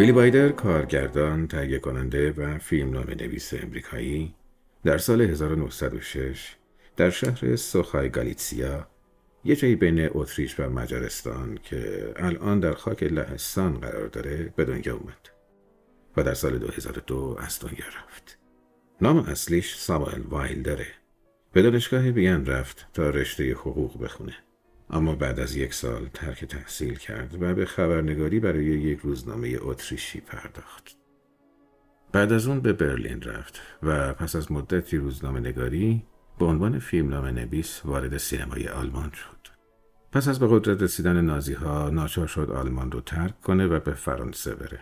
بیلی وایدر کارگردان، تهیه کننده و فیلمنامه نویس امریکایی در سال 1906 در شهر سوخای گالیتسیا یه جایی بین اتریش و مجارستان که الان در خاک لهستان قرار داره به دنیا اومد و در سال 2002 از دنیا رفت. نام اصلیش ساموئل وایلدره. به دانشگاه وین رفت تا رشته حقوق بخونه. اما بعد از یک سال ترک تحصیل کرد و به خبرنگاری برای یک روزنامه اتریشی پرداخت. بعد از اون به برلین رفت و پس از مدتی روزنامه نگاری به عنوان فیلمنامه نویس وارد سینمای آلمان شد. پس از به قدرت رسیدن نازی ها ناچار شد آلمان رو ترک کنه و به فرانسه بره.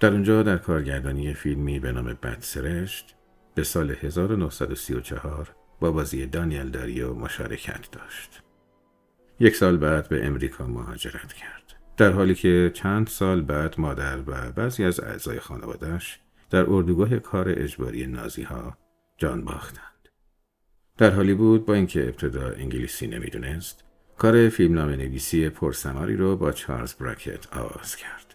در اونجا در کارگردانی فیلمی به نام بدسرشت به سال 1934 با بازی دانیل داریو مشارکت داشت. یک سال بعد به امریکا مهاجرت کرد. در حالی که چند سال بعد مادر و بعضی از اعضای خانوادهش در اردوگاه کار اجباری نازی ها جان باختند. در حالی بود با اینکه ابتدا انگلیسی نمی‌دونست کار فیلمنامه نویسی پرسماری رو با چارلز براکت آغاز کرد.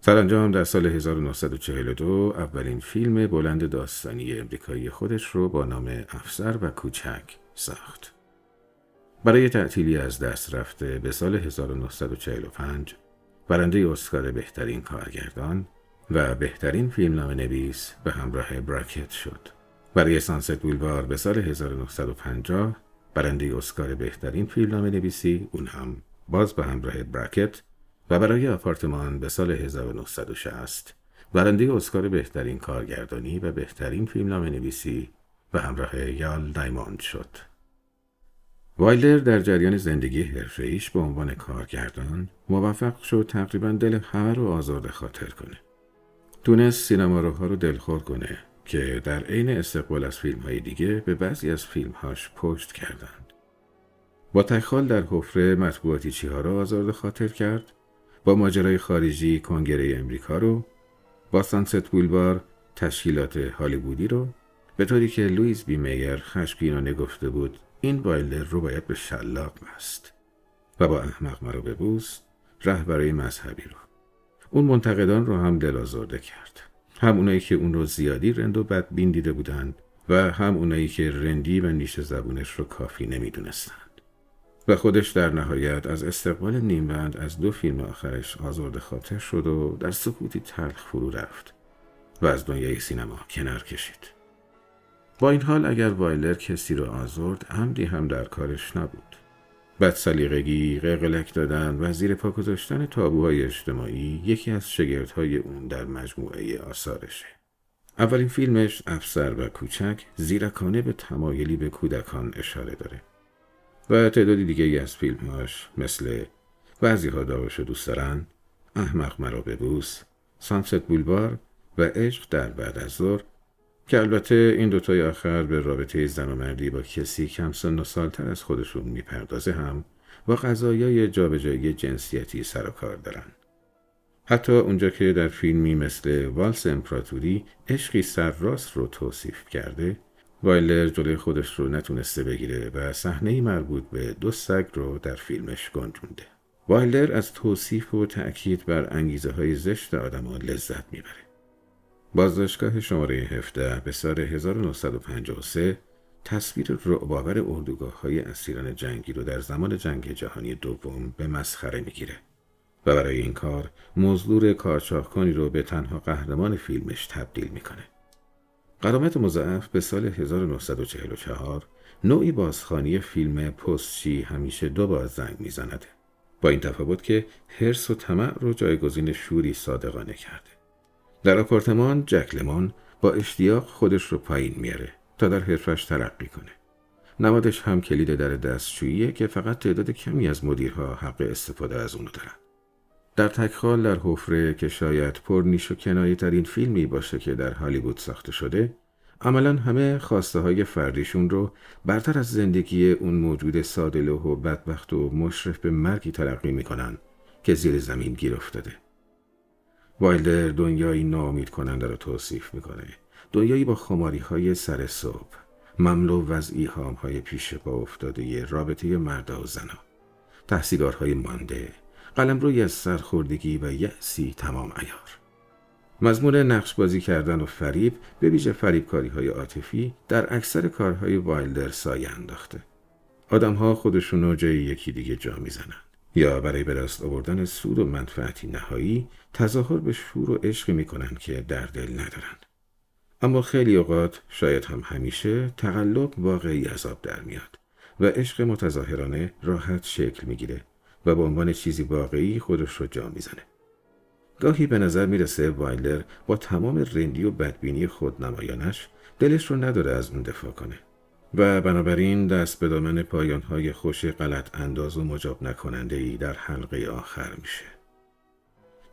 سرانجام در سال 1942 اولین فیلم بلند داستانی امریکایی خودش رو با نام افسر و کوچک ساخت. برای تعطیلی از دست رفته به سال 1945 برنده اسکار بهترین کارگردان و بهترین فیلمنامه نویس به همراه براکت شد. برای سانست بولوار به سال 1950 برنده اسکار بهترین فیلمنامه نویسی اون هم باز به همراه براکت و برای آپارتمان به سال 1960 برنده اسکار بهترین کارگردانی و بهترین فیلمنامه نویسی و همراه یال دایموند شد. وایلر در جریان زندگی حرفه‌ایش به عنوان کارگردان موفق شد تقریبا دل همه رو آزرده خاطر کنه. تونست سینما رو دلخور کنه که در عین استقبال از فیلم های دیگه به بعضی از فیلمهاش پشت کردند. با تکخال در حفره مطبوعاتی چیها را آزرده خاطر کرد با ماجرای خارجی کنگره امریکا رو با سانست بولوار تشکیلات هالیوودی رو به طوری که لوییس بی مایر خشمگینانه گفته بود این وایلدر رو باید به شلاق بست و با احمق مرا ببوس رهبرای مذهبی رو. اون منتقدان رو هم دل آزرده کرد. هم اونایی که اون رو زیادی رند و بدبین دیده بودند و هم اونایی که رندی و نیش زبونش رو کافی نمی‌دونستند. و خودش در نهایت از استقبال نیمبند از دو فیلم آخرش آزرده خاطر شد و در سکوتی تلخ فرو رفت و از دنیای سینما کنار کشید. با این حال اگر وایلر کسی را آزرد عمدی هم در کارش نبود. بد سلیقگی، قلقلک دادن و زیر پا گذاشتن تابوهای اجتماعی یکی از شگردهای اون در مجموعه آثارشه. اولین فیلمش افسر و کوچک زیرکانه به تمایلی به کودکان اشاره داره. و تعدادی دیگه از فیلمهاش مثل بعضی ها داوش دوست دارن احمق مرا ببوس سانست بولوار و عشق در بعد از ظهر که البته این دوتای آخر به رابطه زن و مردی با کسی کم سن و سالتر از خودشون می‌پردازه هم با قضایای جابجایی جنسیتی سر و کار دارن. حتی اونجا که در فیلمی مثل والس امپراتوری عشقی سرراست رو توصیف کرده وایلر جلوی خودش رو نتونسته بگیره و صحنه مربوط به دو سگ رو در فیلمش گنجونده. وایلر از توصیف و تأکید بر انگیزه های زشت آدم لذت می‌بره. بازداشتگاه شماره 17 به سال 1953 تصویر رعباور اردوگاه های اسیران جنگی رو در زمان جنگ جهانی دوم به مسخره می‌گیره و برای این کار مزدور کارچاخکنی رو به تنها قهرمان فیلمش تبدیل می‌کنه. قرامت مضاعف به سال 1944 نوعی بازخانی فیلم پستچی همیشه دو بار زنگ میزنده. با این تفاوت که حرس و طمع رو جایگزین شوری صادقانه کرده. در آپارتمان جک لمون با اشتیاق خودش رو پایین میاره تا در حرفش ترقی کنه. نمادش هم کلید در دستشوییه که فقط تعداد کمی از مدیرها حق استفاده از اونو دارن. در تکخال در حفره که شاید پرنیش و کنایی ترین فیلمی باشه که در هالیوود ساخته شده عملا همه خواسته های فردیشون رو برتر از زندگی اون موجود سادلوه و بدبخت و مشرف به مرگی تلقی می‌کنن که زیر زمین گیر افتاده وایلدر دنیایی نامید کننده رو توصیف می‌کنه. دنیایی با خماری های سر صبح. مملو وضعی هام های پیش پا افتاده رابطه مرد و زنا تحصیلارهای مانده. قلمروی از سرخوردگی و یأسی تمام ایار مضمون نقش بازی کردن و فریب به ویژه فریبکاری های عاطفی در اکثر کارهای وایلدر سایه انداخته. آدمها خودشونو جای یکی دیگه جا می‌زنن. یا برای به دست آوردن سود و منفعتی نهایی تظاهر به شور و عشقی می‌کنن که در دل ندارن. اما خیلی اوقات شاید هم همیشه تقلب واقعی عذاب در میاد و عشق متظاهرانه راحت شکل می‌گیره و به عنوان چیزی واقعی خودش رو جا می‌زنه. گاهی به نظر می‌رسه وایلر با تمام رندی و بدبینی خود نمایانش دلش رو نداره از اون دفاع کنه. و بنابراین دست به دامن پایانهای خوش غلط انداز و مجاب نکننده ای در حلقه آخر میشه.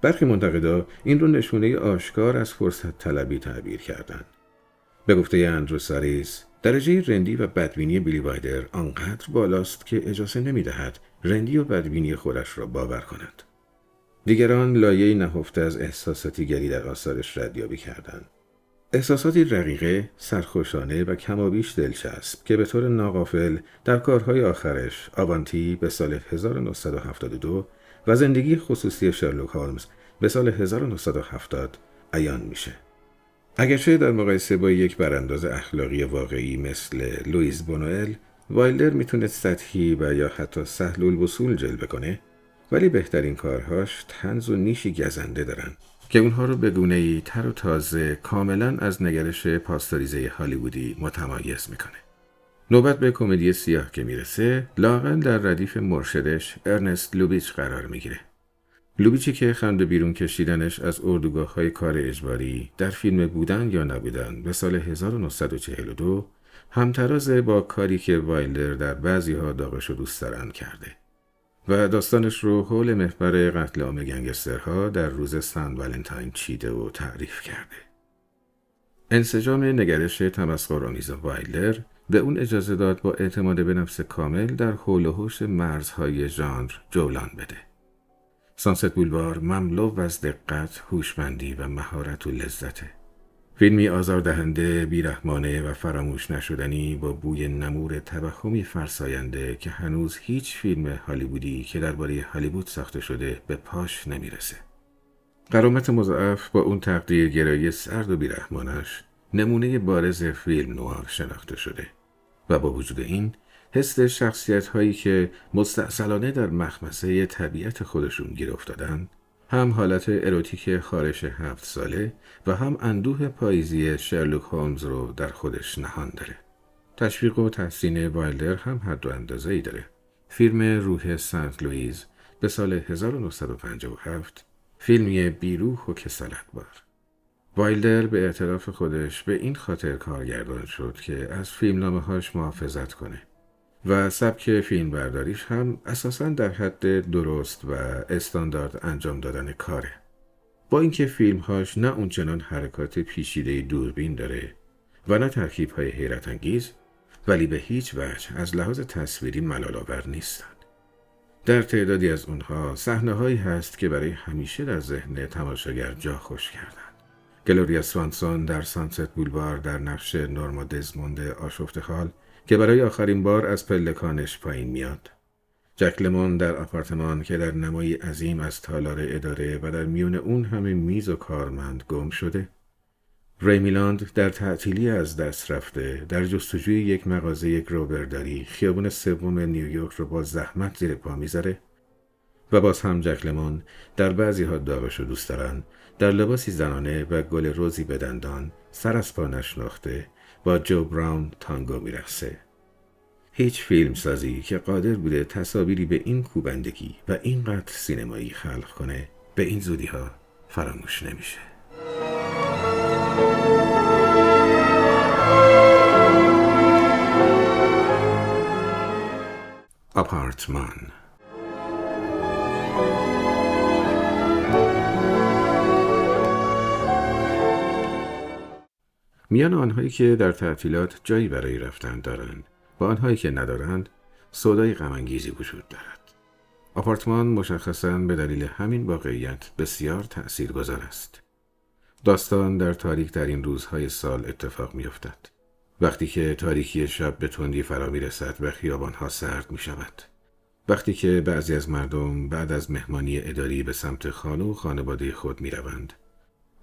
برخی منتقدا این رو نشونه آشکار از فرصت طلبی تعبیر کردن. به گفته اندرو ساریس، درجه رندی و بدبینی بیلی وایدر آنقدر بالاست که اجازه نمی‌دهد رندی و بدبینی خودش را باور کند. دیگران لایه نهفته از احساساتی گری در آثارش ردیابی کردند. احساساتی رقیقه، سرخوشانه و کمابیش دلچسب که به طور ناقافل در کارهای آخرش آوانتی به سال 1972 و زندگی خصوصی شرلوک هولمز به سال 1970 عیان میشه. اگرچه در مقایسه با یک برانداز اخلاقی واقعی مثل لویز بونوئل وایلدر می‌تونه سطحی و یا حتی سهل الوصول جلوه کنه ولی بهترین کارهاش تنز و نیشی گزنده دارن که اونها رو به گونه ای تر و تازه کاملا از نگرش پاستوریزه هالیوودی متمایز می‌کنه. نوبت به کمدی سیاه که می‌رسه لاقل در ردیف مرشدش ارنست لوبیچ قرار می‌گیره. لوبیچی که خنده بیرون کشیدنش از اردوگاه های کار اجباری در فیلم بودن یا نبودن به سال 1942 همتراز با کاری که وایلدر در بعضی ها داغش و دوست دارن کرده. و داستانش رو حول محور قتل عام گنگسترها در روز سن ولنتاین چیده و تعریف کرده. انسجام نگرش تمسخرآمیز وایلر به اون اجازه داد با اعتماد به نفس کامل در حول و حوش مرزهای ژانر جولان بده. سانست بولوار مملو از دقت، هوشمندی و مهارت و لذته. فیلمی آزاردهنده، بیرحمانه و فراموش نشدنی با بوی نمور توهمی فرساینده که هنوز هیچ فیلم هالیوودی که درباره هالیوود ساخته شده به پاش نمی‌رسه. قرامت مضاعف با اون تقدیر گرایی سرد و بیرحمانش نمونه بارز فیلم نوار شناخته شده و با وجود این حس شخصیت هایی که مستاصلانه در مخمسه طبیعت خودشون گیر افتادن هم حالت اروتیک خارش هفت ساله و هم اندوه پاییزی شرلوک هولمز رو در خودش نهان داره. تشویق و تحسین وایلدر هم حد و اندازه ای داره. فیلم روح سنت لوئیز به سال 1957 فیلمی بیروح و کسالت بار. وایلدر به اعتراف خودش به این خاطر کارگردان شد که از فیلمنامه هاش محافظت کنه و سبک فیلم برداریش هم اساسا در حد درست و استاندارد انجام دادن کاره. با اینکه فیلمهاش نه اونچنان حرکات پیچیده دوربین داره و نه ترکیب های حیرت انگیز ولی به هیچ وجه از لحاظ تصویری ملالآور نیستند. در تعدادی از اونها صحنه هایی هست که برای همیشه در ذهن تماشاگر جا خوش کردند. گلوریا سوانسون در سانست بولوار در نقش نورما دزموند آشفت خال که برای آخرین بار از پلکانش پایین میاد. جک لمون در آپارتمان که در نمایی عظیم از تالار اداره و در میون اون همه میز و کارمند گم شده. ریمیلاند در تعطیلی از دست رفته در جستجوی یک مغازه یک روبرداری خیابون سوم نیویورک رو با زحمت زیر پا می‌ذاره و باز هم جک لمون در بعضی ها داغش دوست دارن در لباسی زنانه و گل روزی به دندان سر از پا نشناخته با جو براون تانگو میرخصه هیچ فیلم سازی که قادر بوده تصاویری به این کوبندگی و اینقدر سینمایی خلق کنه به این زودی ها فراموش نمیشه. آپارتمان میان آنهایی که در تعطیلات جایی برای رفتن دارند و آنهایی که ندارند سودای غمانگیزی وجود دارد. آپارتمان مشخصا به دلیل همین واقعیت بسیار تأثیر گذار است. داستان در تاریک در این روزهای سال اتفاق میافتد. وقتی که تاریکی شب به تندی فرا می رسد و خیابانها سرد می شود وقتی که بعضی از مردم بعد از مهمانی اداری به سمت خانه و خانواده خود می روند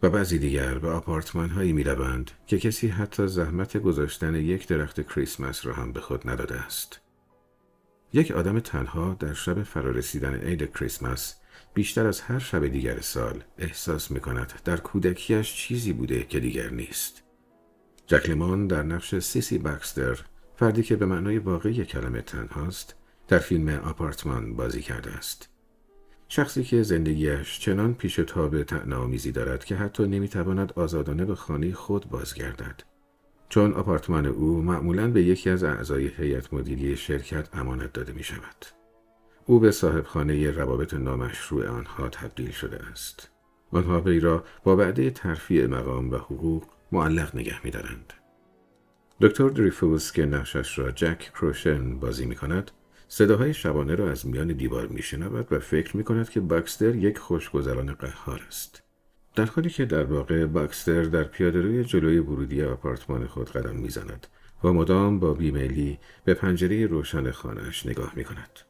و بعضی دیگر به آپارتمان هایی می روند که کسی حتی زحمت گذاشتن یک درخت کریسمس را هم به خود نداده است. یک آدم تنها در شب فرارسیدن عید کریسمس بیشتر از هر شب دیگر سال احساس می کند در کودکیش چیزی بوده که دیگر نیست. جکلمان در نقش سیسی باکستر فردی که به معنای واقعی کلمه تنهاست در فیلم آپارتمان بازی کرده است. شخصی که زندگیش چنان پیش تاب تعنامیزی دارد که حتی نمی‌تواند آزادانه به خانه خود بازگردد. چون آپارتمان او معمولا به یکی از اعضای هیئت مدیری شرکت امانت داده می شود. او به صاحب خانه روابط نامشروع آنها تبدیل شده است. آنها وی را با وعده ترفیع مقام و حقوق معلق نگه می دارند. دکتر دریفوس که نقشش را جک کروشن بازی می کند صداهای شبانه را از میان دیوار می شنود و فکر می کند که باکستر یک خوشگذران قهار است. در حالی که در واقع باکستر در پیادهروی جلوی ورودی آپارتمان خود قدم می‌زند و مدام با بیمیلی به پنجره روشن خانهاش نگاه می کند.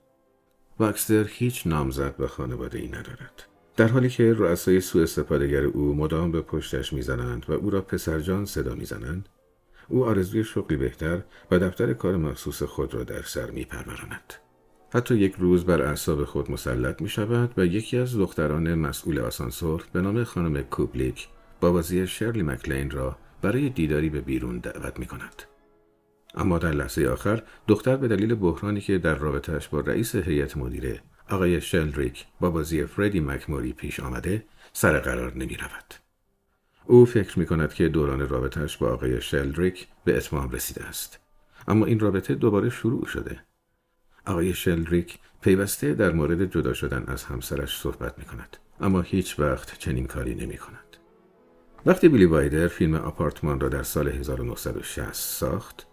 باکستر هیچ نامزد و خانواده ای ندارد. در حالی که رؤسای سوء استفادهگر او مدام به پشتش می‌زنند و او را پسرجان صدا می‌زنند او آرزوی شغلی بهتر و دفتر کار مخصوص خود را در سر میپروراند حتی یک روز بر اعصاب خود مسلط می شود و یکی از دختران مسئول آسانسور به نام خانم کوبلیک با بازی شرلی مکلین را برای دیداری به بیرون دعوت می کند. اما در لحظه آخر دختر به دلیل بحرانی که در رابطهش با رئیس هیئت مدیره آقای شلدریک با بازی فردی مکموری پیش آمده سر قرار نمی رود. او فکر می کند که دوران رابطهش با آقای شلدریک به اتمام رسیده است. اما این رابطه دوباره شروع شده. آقای شلدریک پیوسته در مورد جدا شدن از همسرش صحبت می کند. اما هیچ وقت چنین کاری نمی کند. وقتی بیلی وایدر فیلم آپارتمان را در سال 1960 ساخت،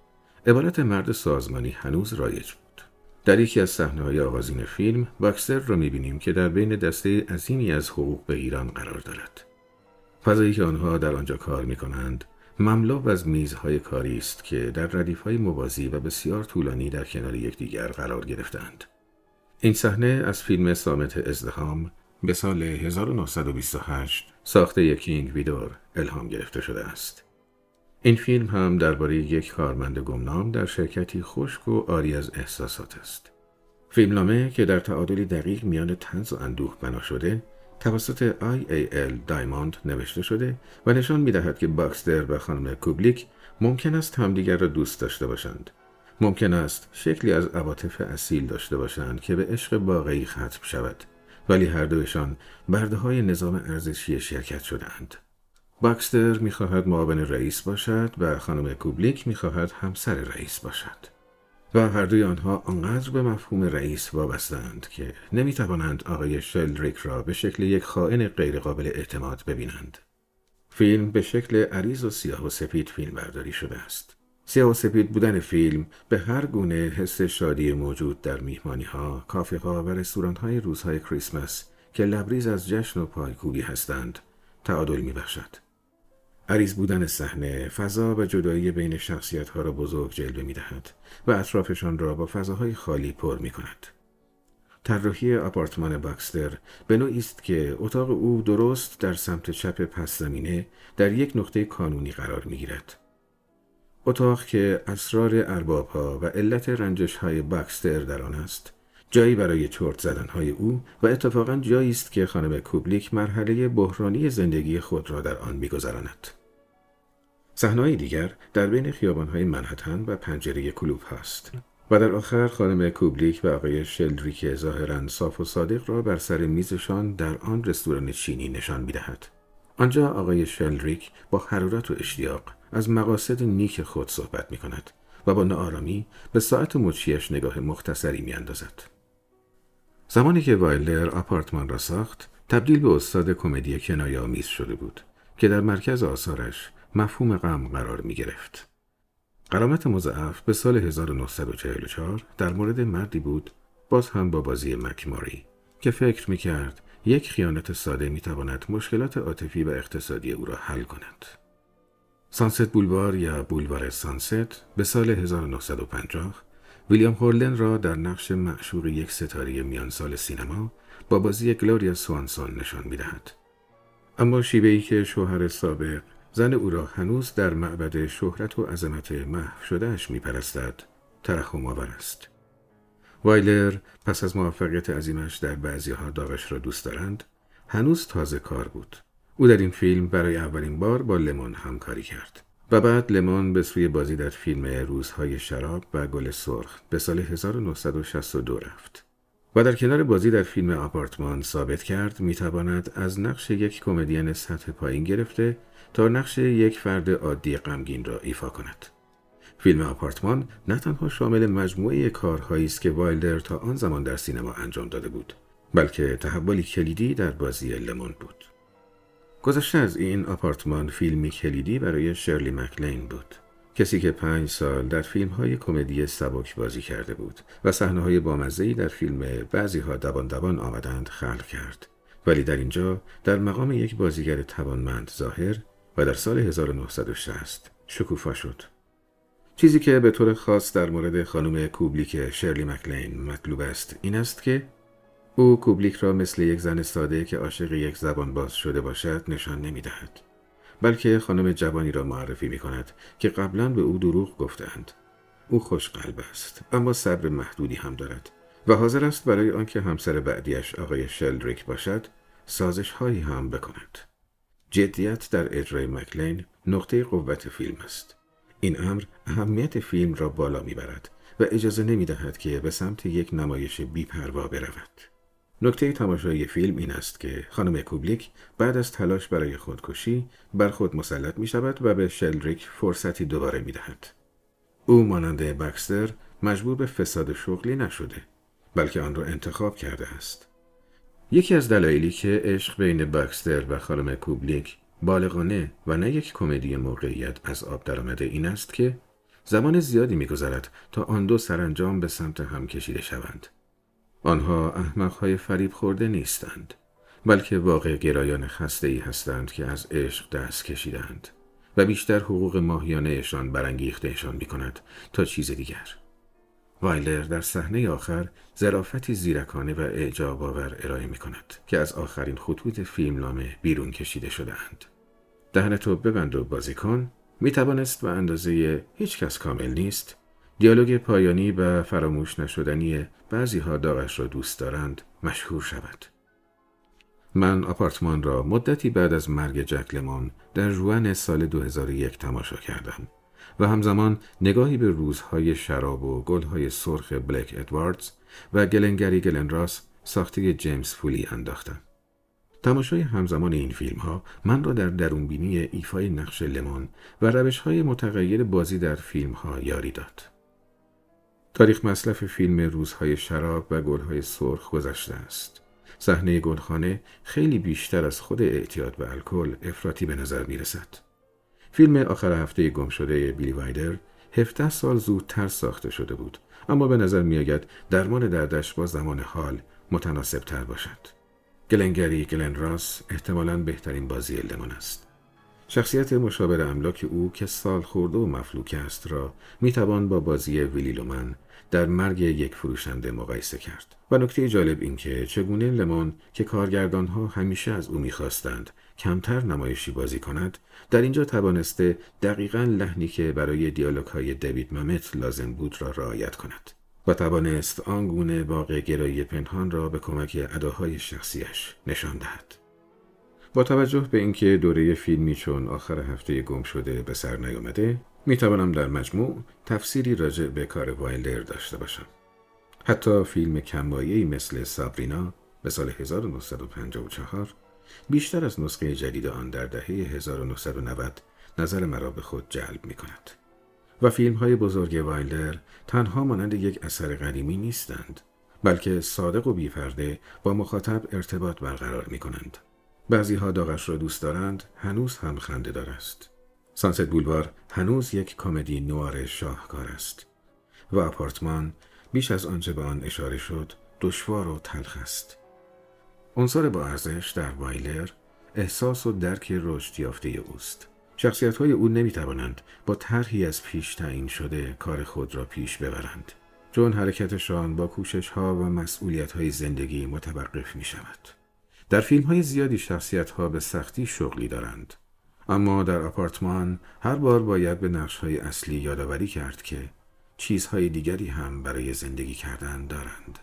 عبارت مرد سازمانی هنوز رایج بود. در یکی از های آغازین فیلم، باکستر را بینیم که در بین دسته عظیمی از حقوق به ایران قرار دارد. فضایی که آنها در آنجا کار می کنند مملو از میزهای کاری است که در ردیفهای موازی و بسیار طولانی در کنار یکدیگر قرار گرفتند. این صحنه از فیلم سامت ازدهام به سال 1928 ساخته کینگ ویدور الهام گرفته شده است. این فیلم هم درباره یک کارمند گمنام در شرکتی خشک و آری از احساسات است. فیلمنامه که در تعادلی دقیق میان تنز و اندوه بنا شده توسط IAL دایموند نوشته شده و نشان می دهد که باکستر و خانم کوبلیک ممکن است همدیگر را دوست داشته باشند. ممکن است شکلی از عواطف اصیل داشته باشند که به عشق واقعی ختم شود ولی هر دوشان برده های نظام ارزشی شرکت شدهاند. باکستر می‌خواهد معاون رئیس باشد و خانم کوبلیک می‌خواهد همسر رئیس باشد. و هر دوی آنها آنقدر به مفهوم رئیس وابستند که نمی‌توانند آقای شلدریک را به شکل یک خائن غیرقابل اعتماد ببینند. فیلم به شکل عریض و سیاه و سپید فیلم برداری شده است. سیاه و سپید بودن فیلم به هر گونه حس شادی موجود در میهمانی ها، کافه ها و رستوران های روزهای کریسمس که لبریز از جشن و پایکوبی هستند تعادل می بخشد. عریض بودن صحنه فضا و جدایی بین شخصیت ها را بزرگ جلوه می دهد و اطرافشان را با فضاهای خالی پر می کند. طراحی آپارتمان باکستر به نوعی است که اتاق او درست در سمت چپ پس زمینه در یک نقطه کانونی قرار می گیرد. اتاق که اسرار ارباب ها و علت رنجش های باکستر در آن است جایی برای چرت زدن های او و اتفاقا جایی است که خانم کوبلیک مرحله بحرانی زندگی خود را در آن میگذراند. صحنه‌های دیگر در بین خیابانهای منحتن و پنجره کلوب هست و در آخر خانم کوبلیک و آقای شلدریک ظاهرا صاف و صادق را بر سر میزشان در آن رستوران چینی نشان می‌دهد. آنجا آقای شلدریک با حرارت و اشتیاق از مقاصد نیک خود صحبت می کند و با ناآرامی به ساعت مچیش نگاه مختصری می اندازد. زمانی که وایلر آپارتمان را ساخت تبدیل به استاد کمدی کنایه آمیز شده بود که در مرکز آثارش مفهوم غم قرار می گرفت. قرامت مضاعف به سال 1944 در مورد مردی بود باز هم با بازی مکماری که فکر می کرد یک خیانت ساده می تواند مشکلات عاطفی و اقتصادی او را حل کند. سانست بولوار یا بولوار سانست به سال 1950 ویلیام هورلن را در نقش معشوق یک ستاره میان سال سینما با بازی گلوریا سوانسون نشان می‌دهد. اما شیوهی که شوهر سابق زن او را هنوز در معبد شهرت و عظمت محو شدهش میپرستد ترحم آور است. وایلر پس از موفقیت عظیمش در بعضی ها داغش را دوست دارند هنوز تازه کار بود. او در این فیلم برای اولین بار با لمون همکاری کرد. و بعد لمان به سوی بازی در فیلم روزهای شراب و گل سرخ به سال 1962 رفت. و در کنار بازی در فیلم آپارتمان ثابت کرد می‌تواند از نقش یک کمدین سطح پایین گرفته تا نقش یک فرد عادی غمگین را ایفا کند. فیلم آپارتمان نه تنها شامل مجموعه کارهایی است که وایلدر تا آن زمان در سینما انجام داده بود، بلکه تحولی کلیدی در بازی لمون بود. گذشته از این آپارتمان فیلمی کلیدی برای شرلی مکلین بود. کسی که پنج سال در فیلم های کمدی سبک بازی کرده بود و صحنه های بامزهی در فیلم بعضی ها دوان دوان آمدند خلق کرد. ولی در اینجا در مقام یک بازیگر توانمند ظاهر و در سال 1960 شکوفا شد. چیزی که به طور خاص در مورد خانم کوبلیک شرلی مکلین مطلوب است این است که او کوبلیک را مثل یک زن ساده که عاشق یک زبان باز شده باشد نشان نمی دهد. بلکه خانم جوانی را معرفی می کند که قبلا به او دروغ گفتند. او خوش قلب است اما صبر محدودی هم دارد و حاضر است برای آنکه همسر بعدیش آقای شلدریک باشد سازش هایی هم بکند. جدیت در اجرای مکلین نقطه قوت فیلم است. این امر اهمیت فیلم را بالا می‌برد و اجازه نمی دهد که به سمت یک نمایش بیپروا برود. نکته تماشای فیلم این است که خانم کوبلیک بعد از تلاش برای خودکشی بر خود مسلط می شود و به شلدریک فرصتی دوباره می دهد. او مانند بکستر مجبور به فساد شغلی نشده بلکه آن را انتخاب کرده است. یکی از دلایلی که عشق بین بکستر و خانم کوبلیک بالغانه و نه یک کمدی موقعیت از آب درآمده این است که زمان زیادی میگذرد تا آن دو سرانجام به سمت هم کشیده شوند. آنها احمقهای فریب خورده نیستند بلکه واقع گرایان خسته ای هستند که از عشق دست کشیدند و بیشتر حقوق ماهیانهشان برانگیختهشان می کند تا چیز دیگر. وایلر در صحنه آخر ظرافتی زیرکانه و اعجاب آور ارائه می کند که از آخرین خطوط فیلمنامه بیرون کشیده شدهاند. دهنتو ببند و بازی کن می توانست به اندازه هیچ کس کامل نیست دیالوگ پایانی و فراموش نشدنی بعضی ها داغش را دوست دارند مشهور شود. من آپارتمان را مدتی بعد از مرگ جک لمون در جوان سال 2001 تماشا کردم و همزمان نگاهی به روزهای شراب و گلهای سرخ بلک ادواردز و گلنگری گلنراس ساخته جیمز فولی انداختم. تماشای همزمان این فیلم ها من را در درونبینی ایفای نقش لمون و روش های متغیر بازی در فیلم ها یاری داد. تاریخ مصرف فیلم روزهای شراب و گلهای سرخ گذشته است. صحنه گلخانه خیلی بیشتر از خود اعتیاد به الکل افراطی به نظر می رسد. فیلم آخر هفته گم شده بیلی وایدر 17 سال زودتر ساخته شده بود اما به نظر می آید درمان دردش با زمان حال متناسب تر باشد. گلنگری گلن راس احتمالاً بهترین بازی لمون است. شخصیت املاک او که سال خورده و مفلوک است را می‌توان با بازی ویلی لومن در مرگ یک فروشنده مقایسه کرد و نکته جالب این که چگونه لمون که کارگردان ها همیشه از او می‌خواستند کمتر نمایشی بازی کند در اینجا توانسته دقیقا لحنی که برای دیالوگ های دوید ممت لازم بود را رعایت کند و توانست آنگونه واقع گرایی پنهان را به کمک اداهای شخصیش نشان دهد. با توجه به اینکه دوره فیلمی چون آخر هفته گم شده به سر نیامده می توانم در مجموع تفسیری راجع به کار وایلدر داشته باشم. حتی فیلم کمبایی مثل سابرینا به سال 1954 بیشتر از نسخه جدید آن در دهه 1990 نظر مرا به خود جلب می کند. و فیلم های بزرگ وایلدر تنها مانند یک اثر قدیمی نیستند بلکه صادق و بیپرده با مخاطب ارتباط برقرار می کنند. بعضی ها داغش را دوست دارند هنوز هم خنده دار است. سانست بولوار هنوز یک کمدی نوار شاهکار است و آپارتمان بیش از آنچه به آن اشاره شد دشوار و تلخ است. عنصر با ارزش در وایلر احساس و درک رشد یافته اوست. شخصیت های او نمی توانند با طرحی از پیش تعیین شده کار خود را پیش ببرند. چون حرکتشان با کوشش ها و مسئولیت های زندگی متوقف می شود. در فیلم های زیادی شخصیت ها به سختی شغلی دارند. اما در آپارتمان هر بار باید به نقش های اصلی یادآوری کرد که چیزهای دیگری هم برای زندگی کردن دارند.